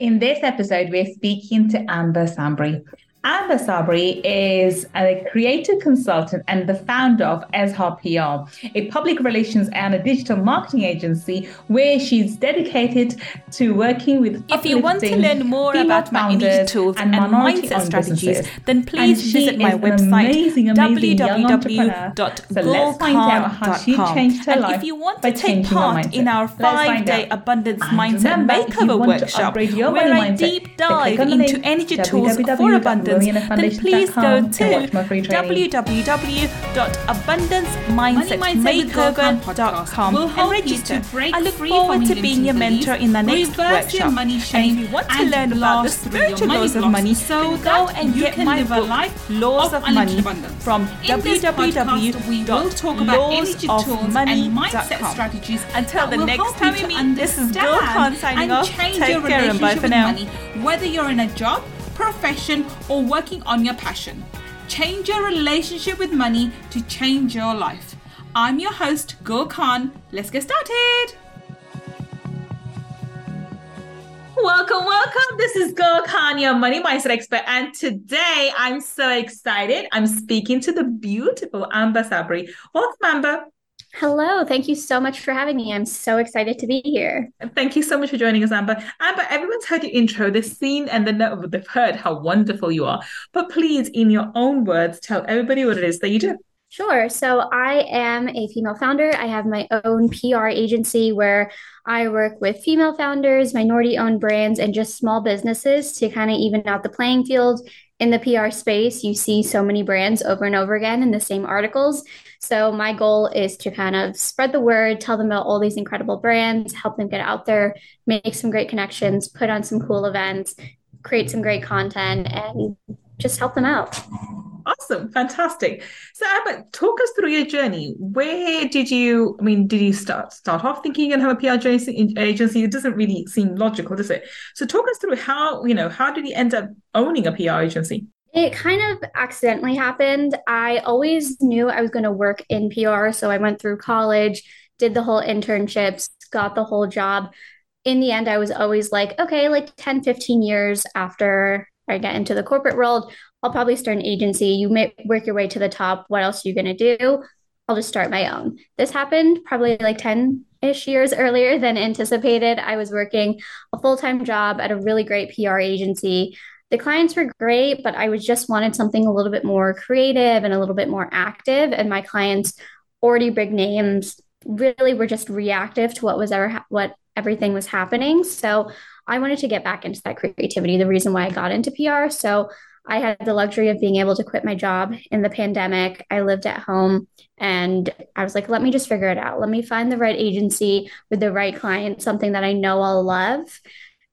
In this episode, we're speaking to Amber Sabri. Amber Sabri is a creative consultant and the founder of Azhar PR, a public relations and a digital marketing agency where she's dedicated to working with. If you want to learn more about my tools and, and mindset strategies, then please visit my website www.gullkhan.com. And if you want to take part in our five-day abundance mindset makeover workshop, where I deep dive into energy tools for abundance then please go to www.abundancemindsetmakeover.com and register. I look forward to being your mentor in the next workshop. And if you want to learn about the spiritual laws of money, so go and get my book, Laws of Money, from www.lawsofmoney.com. Until the next time we meet, this is Gull Khan signing off. Take care and bye for now. Whether you're in a job, profession, or working on your passion. Change your relationship with money to change your life. I'm your host, Gull Khan. Let's get started. Welcome, welcome. This is Gull Khan, your money mindset expert. And today I'm so excited. I'm speaking to the beautiful Amber Sabri. Welcome, Amber. Hello, thank you so much for having me. I'm so excited to be here. Thank you so much for joining us, Amber. Amber, everyone's heard your intro, they've seen and they've heard how wonderful you are. But please, in your own words, tell everybody what it is that you do. Sure. So I am a female founder. I have my own PR agency where I work with female founders, minority owned brands, and just small businesses to kind of even out the playing field in the PR space, you see so many brands over and over again in the same articles. So, my goal is to kind of spread the word, tell them about all these incredible brands, help them get out there, make some great connections, put on some cool events, create some great content, and just help them out. Awesome, fantastic. So, Amber, talk us through your journey. Where did you? I mean, did you start start off thinking you're going to have a PR agency? It doesn't really seem logical, does it? So, talk us through how you know how did you end up owning a PR agency? It kind of accidentally happened. I always knew I was going to work in PR, so I went through college, did the whole internships, got the whole job. In the end, I was always like, okay, like 10, 15 years after I get into the corporate world, I'll probably start an agency. You may work your way to the top. What else are you going to do? I'll just start my own. This happened probably like 10 ish years earlier than anticipated. I was working a full time job at a really great PR agency. The clients were great, but I was just wanted something a little bit more creative and a little bit more active. And my clients, already big names, really were just reactive to what was ever ha- what everything was happening. So I wanted to get back into that creativity. The reason why I got into PR. So I had the luxury of being able to quit my job in the pandemic. I lived at home and I was like, let me just figure it out. Let me find the right agency with the right client, something that I know I'll love.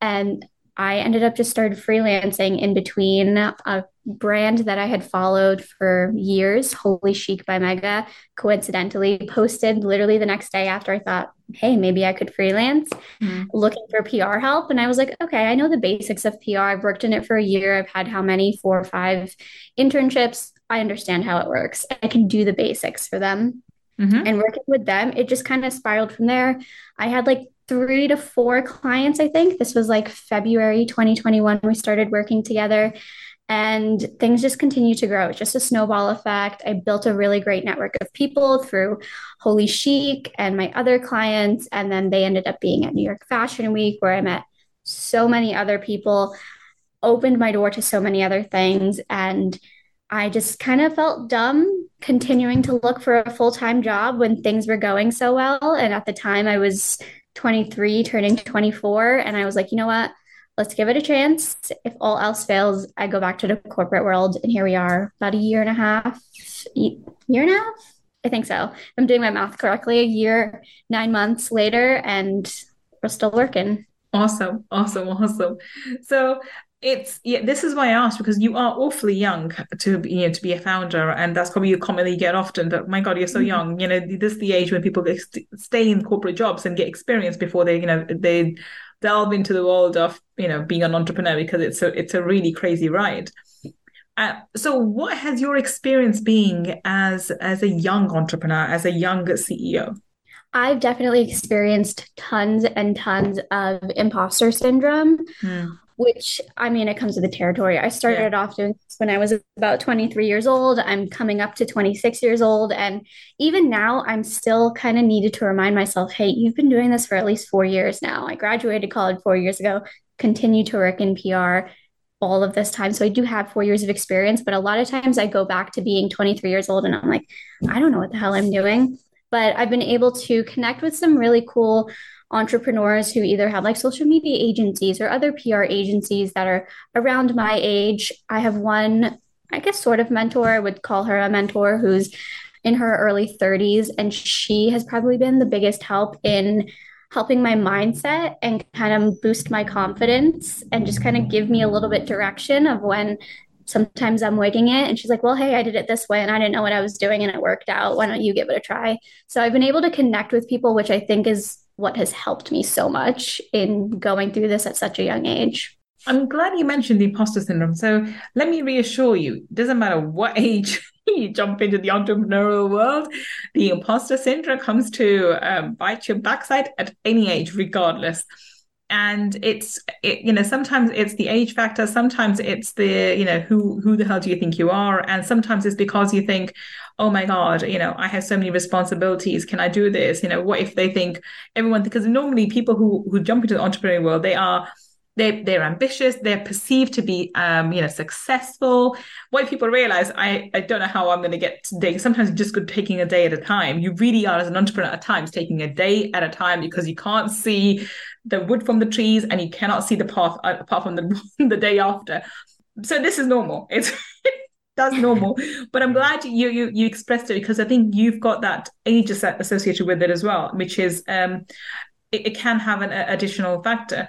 And I ended up just started freelancing in between a brand that I had followed for years, Holy Chic by Mega, coincidentally posted literally the next day after I thought, hey, maybe I could freelance, mm-hmm. looking for PR help. And I was like, okay, I know the basics of PR. I've worked in it for a year. I've had how many, four or five internships. I understand how it works. I can do the basics for them. Mm-hmm. And working with them, it just kind of spiraled from there. I had like three to four clients, I think. This was like February 2021. We started working together and things just continue to grow. It's just a snowball effect. I built a really great network of people through Holy Chic and my other clients. And then they ended up being at New York Fashion Week, where I met so many other people, opened my door to so many other things. And I just kind of felt dumb continuing to look for a full time job when things were going so well. And at the time, I was 23, turning 24. And I was like, you know what? Let's give it a chance. If all else fails, I go back to the corporate world. And here we are, about a year and a half, year and a half? I think so. I'm doing my math correctly. A year, nine months later, and we're still working. Awesome, awesome, awesome. So it's yeah this is why i asked because you are awfully young to be you know to be a founder and that's probably a comment you get often that my god you're so mm-hmm. young you know this is the age when people stay in corporate jobs and get experience before they you know they delve into the world of you know being an entrepreneur because it's a it's a really crazy ride uh, so what has your experience been as as a young entrepreneur as a young ceo I've definitely experienced tons and tons of imposter syndrome, mm. Which I mean, it comes with the territory. I started yeah. off doing this when I was about 23 years old. I'm coming up to 26 years old. And even now, I'm still kind of needed to remind myself hey, you've been doing this for at least four years now. I graduated college four years ago, continue to work in PR all of this time. So I do have four years of experience, but a lot of times I go back to being 23 years old and I'm like, I don't know what the hell I'm doing but I've been able to connect with some really cool entrepreneurs who either have like social media agencies or other PR agencies that are around my age. I have one, I guess, sort of mentor, I would call her a mentor, who's in her early 30s. And she has probably been the biggest help in helping my mindset and kind of boost my confidence and just kind of give me a little bit direction of when sometimes I'm winging it. And she's like, well, hey, I did it this way and I didn't know what I was doing and it worked out. Why don't you give it a try? So I've been able to connect with people, which I think is what has helped me so much in going through this at such a young age. I'm glad you mentioned the imposter syndrome. So let me reassure you, it doesn't matter what age you jump into the entrepreneurial world, the imposter syndrome comes to um, bite your backside at any age, regardless and it's it, you know sometimes it's the age factor sometimes it's the you know who who the hell do you think you are? And sometimes it's because you think oh my god you know i have so many responsibilities. Can i do this? You know what if they think everyone because normally people who who jump into the entrepreneurial world they are they they're ambitious they're perceived to be um you know successful. What people realize i i don't know how i'm going to get today sometimes just good taking a day at a time. You really are as an entrepreneur at times taking a day at a time because you can't see the wood from the trees and you cannot see the path uh, apart from the the day after. So this is normal. It's that's normal. But i'm glad you you you expressed it because i think you've got that age associated with it as well which is um it, it can have an additional factor.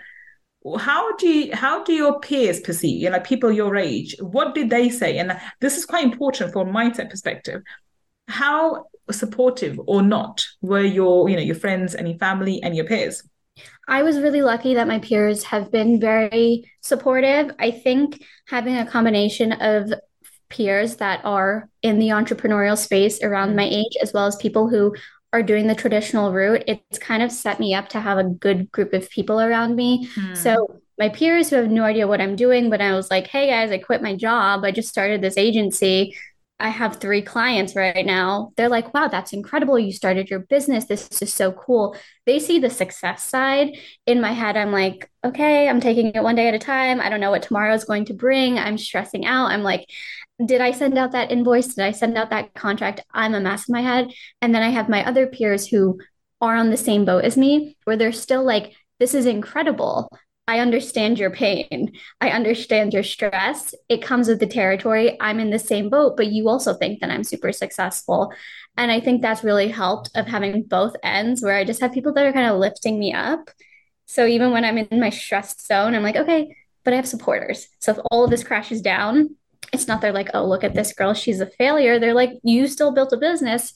How do you, how do your peers perceive you? Know people your age what did they say? And this is quite important from a mindset perspective. How supportive or not were your you know your friends and your family and your peers I was really lucky that my peers have been very supportive. I think having a combination of peers that are in the entrepreneurial space around my age, as well as people who are doing the traditional route, it's kind of set me up to have a good group of people around me. Hmm. So my peers who have no idea what I'm doing, but I was like, hey guys, I quit my job. I just started this agency. I have three clients right now. They're like, wow, that's incredible. You started your business. This is so cool. They see the success side. In my head, I'm like, okay, I'm taking it one day at a time. I don't know what tomorrow is going to bring. I'm stressing out. I'm like, did I send out that invoice? Did I send out that contract? I'm a mess in my head. And then I have my other peers who are on the same boat as me, where they're still like, this is incredible. I understand your pain. I understand your stress. It comes with the territory. I'm in the same boat, but you also think that I'm super successful. And I think that's really helped of having both ends where I just have people that are kind of lifting me up. So even when I'm in my stressed zone, I'm like, okay, but I have supporters. So if all of this crashes down, it's not they're like, oh, look at this girl, she's a failure. They're like, you still built a business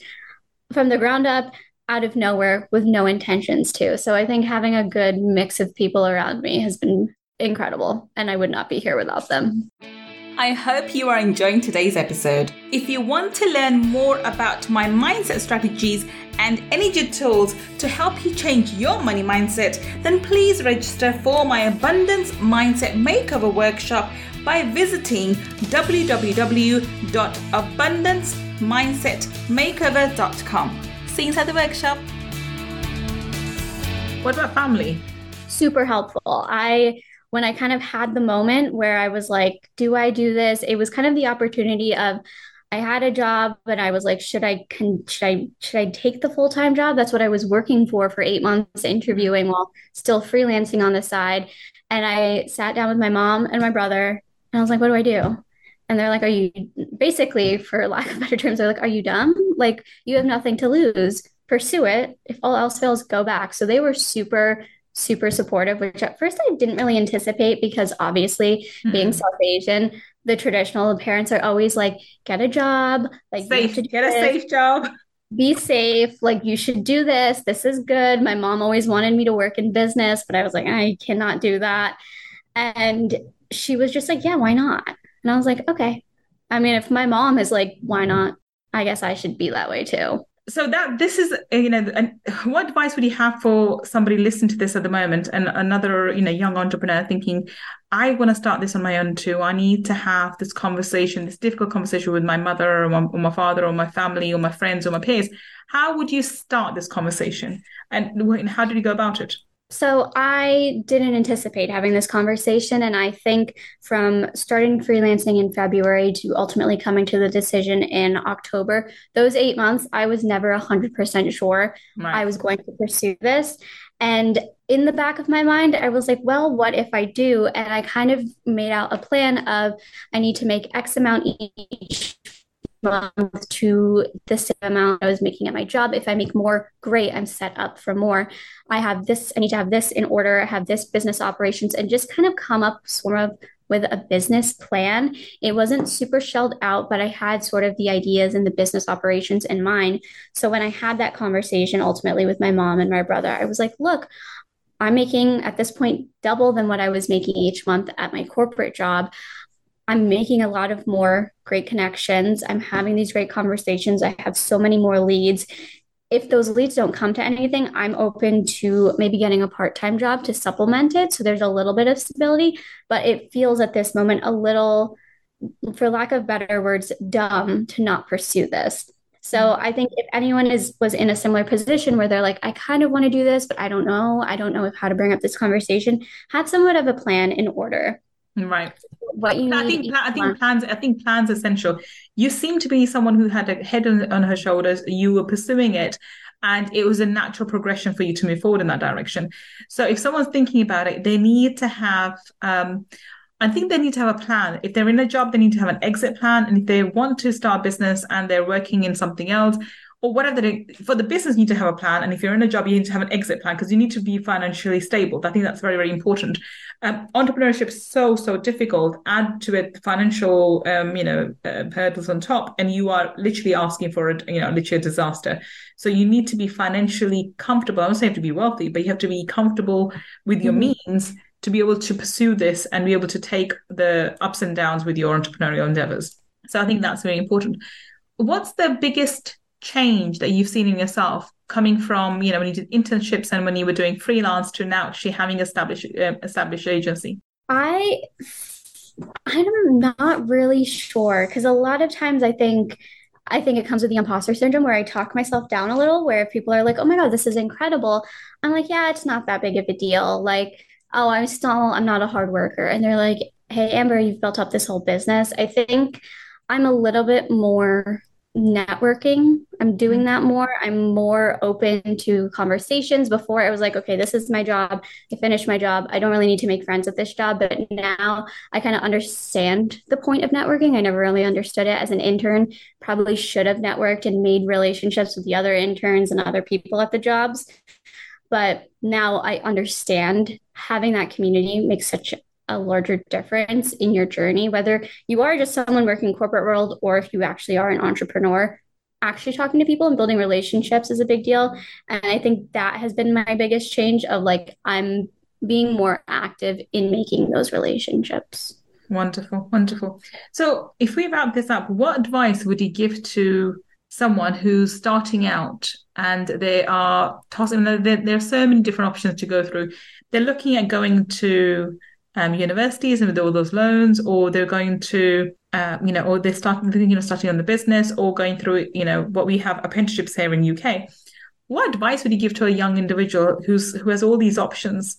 from the ground up out of nowhere with no intentions to. So I think having a good mix of people around me has been incredible, and I would not be here without them. I hope you are enjoying today's episode. If you want to learn more about my mindset strategies and energy tools to help you change your money mindset, then please register for my Abundance Mindset Makeover Workshop by visiting www.abundancemindsetmakeover.com. See you inside the workshop. What about family? Super helpful. I when I kind of had the moment where I was like, do I do this? It was kind of the opportunity of I had a job, but I was like, should I con- should I should I take the full time job? That's what I was working for for eight months, interviewing while still freelancing on the side. And I sat down with my mom and my brother, and I was like, what do I do? And they're like, Are you basically, for lack of better terms, they're like, Are you dumb? Like, you have nothing to lose. Pursue it. If all else fails, go back. So they were super, super supportive, which at first I didn't really anticipate because obviously, mm-hmm. being South Asian, the traditional parents are always like, Get a job, like, safe, get a safe job. Be safe. Like, you should do this. This is good. My mom always wanted me to work in business, but I was like, I cannot do that. And she was just like, Yeah, why not? And I was like, okay. I mean, if my mom is like, why not? I guess I should be that way too. so that this is you know and what advice would you have for somebody listening to this at the moment and another you know young entrepreneur thinking i want to start this on my own too i need to have this conversation this difficult conversation with my mother or my, or my father or my family or my friends or my peers how would you start this conversation and how did you go about it so I didn't anticipate having this conversation. And I think from starting freelancing in February to ultimately coming to the decision in October, those eight months, I was never 100% sure right. I was going to pursue this. And in the back of my mind, I was like, well, what if I do? And I kind of made out a plan of I need to make X amount each month to the same amount I was making at my job. If I make more, great, I'm set up for more. I have this, I need to have this in order, I have this business operations, and just kind of come up sort of with a business plan. It wasn't super shelled out, but I had sort of the ideas and the business operations in mind. So when I had that conversation ultimately with my mom and my brother, I was like, look, I'm making at this point double than what I was making each month at my corporate job. I'm making a lot of more great connections. I'm having these great conversations. I have so many more leads. If those leads don't come to anything, I'm open to maybe getting a part time job to supplement it. So there's a little bit of stability, but it feels at this moment a little, for lack of better words, dumb to not pursue this. So. I think if anyone is was in a similar position where they're like, I kind of want to do this, but I don't know, I don't know how to bring up this conversation, have somewhat of a plan in order. Right. What you I think I think plans I think plans essential. You seem to be someone who had a head on, on her shoulders. You were pursuing it and it was a natural progression for you to move forward in that direction. So if someone's thinking about it, they need to have um, I think they need to have a plan. If they're in a job, they need to have an exit plan. And if they want to start business and they're working in something else, or whatever they, for the business you need to have a plan and if you're in a job you need to have an exit plan because you need to be financially stable. I think that's very very important. Um, entrepreneurship is so so difficult. Add to it financial um, you know uh, hurdles on top and you are literally asking for a you know literally a disaster. So you need to be financially comfortable. I don't say you have to be wealthy but you have to be comfortable with your mm-hmm. means to be able to pursue this and be able to take the ups and downs with your entrepreneurial endeavors. So i think that's very important. What's the biggest change that you've seen in yourself coming from you know when you did internships and when you were doing freelance to now actually having established uh, established agency? I i'm not really sure because a lot of times i think i think it comes with the imposter syndrome where i talk myself down a little where if people are like oh my god this is incredible. I'm like yeah it's not that big of a deal. Like oh i'm still i'm not a hard worker. And they're like hey amber you've built up this whole business. I think i'm a little bit more networking. I'm doing mm-hmm. that more. I'm more open to conversations. Before I was like, okay, this is my job. I finished my job. I don't really need to make friends at this job. But now I kind of understand the point of networking. I never really understood it as an intern. Probably should have networked and made relationships with the other interns and other people at the jobs. But now I understand having that community makes such a larger difference in your journey, whether you are just someone working corporate world or if you actually are an entrepreneur. Actually, talking to people and building relationships is a big deal. And I think that has been my biggest change of like, I'm being more active in making those relationships. Wonderful, wonderful. So, if we wrap this up, what advice would you give to someone who's starting out and they are tossing? There, there are so many different options to go through. They're looking at going to um, universities and with all those loans, or they're going to, uh, you know, or they're starting, you know, starting on the business, or going through, you know, what we have apprenticeships here in UK. What advice would you give to a young individual who's who has all these options?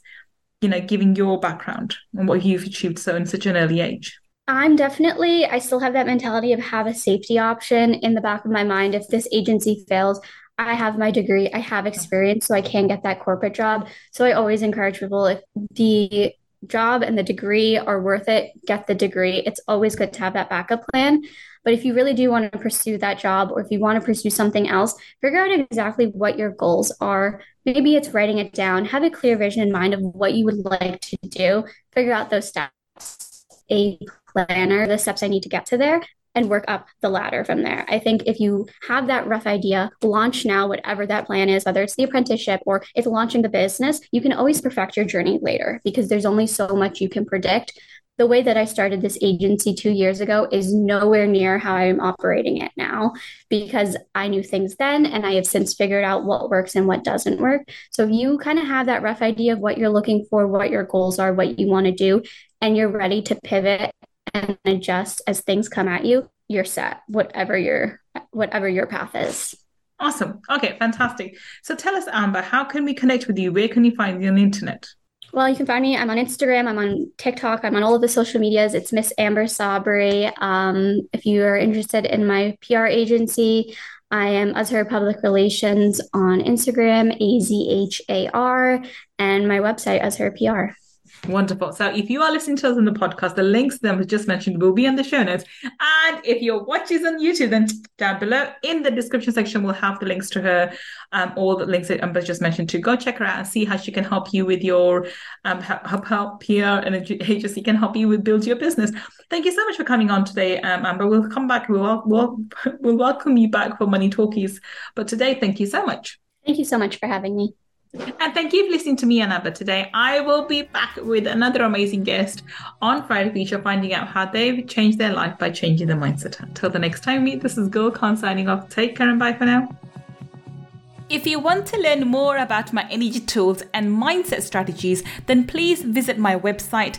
You know, giving your background and what you've achieved so in such an early age. I'm definitely, I still have that mentality of have a safety option in the back of my mind. If this agency fails, I have my degree, I have experience, so I can get that corporate job. So I always encourage people if the job and the degree are worth it, get the degree. It's always good to have that backup plan. But if you really do want to pursue that job or if you want to pursue something else, figure out exactly what your goals are. Maybe it's writing it down, have a clear vision in mind of what you would like to do, figure out those steps, a planner, the steps I need to get to there, and work up the ladder from there. I think if you have that rough idea, launch now, whatever that plan is, whether it's the apprenticeship or if launching the business, you can always perfect your journey later because there's only so much you can predict. the way that I started this agency two years ago is nowhere near how I'm operating it now because I knew things then and I have since figured out what works and what doesn't work. So if you kind of have that rough idea of what you're looking for, what your goals are, what you want to do, and you're ready to pivot and adjust as things come at you, you're set, whatever your whatever your path is. Awesome. Okay, fantastic. So tell us, Amber, how can we connect with you? Where can you find you on the internet? Well, you can find me. I'm on Instagram. I'm on TikTok. I'm on all of the social medias. It's Miss Amber Sabri. Um, if you are interested in my PR agency, I am Azhar Public Relations on Instagram, A Z H A R, and my website, Azhar PR. Wonderful. So if you are listening to us on the podcast, the links that was just mentioned will be in the show notes. And if you're watching on YouTube, then down below in the description section, we'll have the links to her, um, all the links that Amber just mentioned to go check her out and see how she can help you with your um help help here and agency can help you with build your business. Thank you so much for coming on today, um, Amber. We'll come back. We'll, we'll we'll welcome you back for Money Talkies. But today, thank you so much. Thank you so much for having me. And thank you for listening to me and Amber today. I will be back with another amazing guest on Friday Feature, finding out how they've changed their life by changing their mindset. Until the next time meet, this is Gull Khan signing off. Take care and bye for now. If you want to learn more about my energy tools and mindset strategies, then please visit my website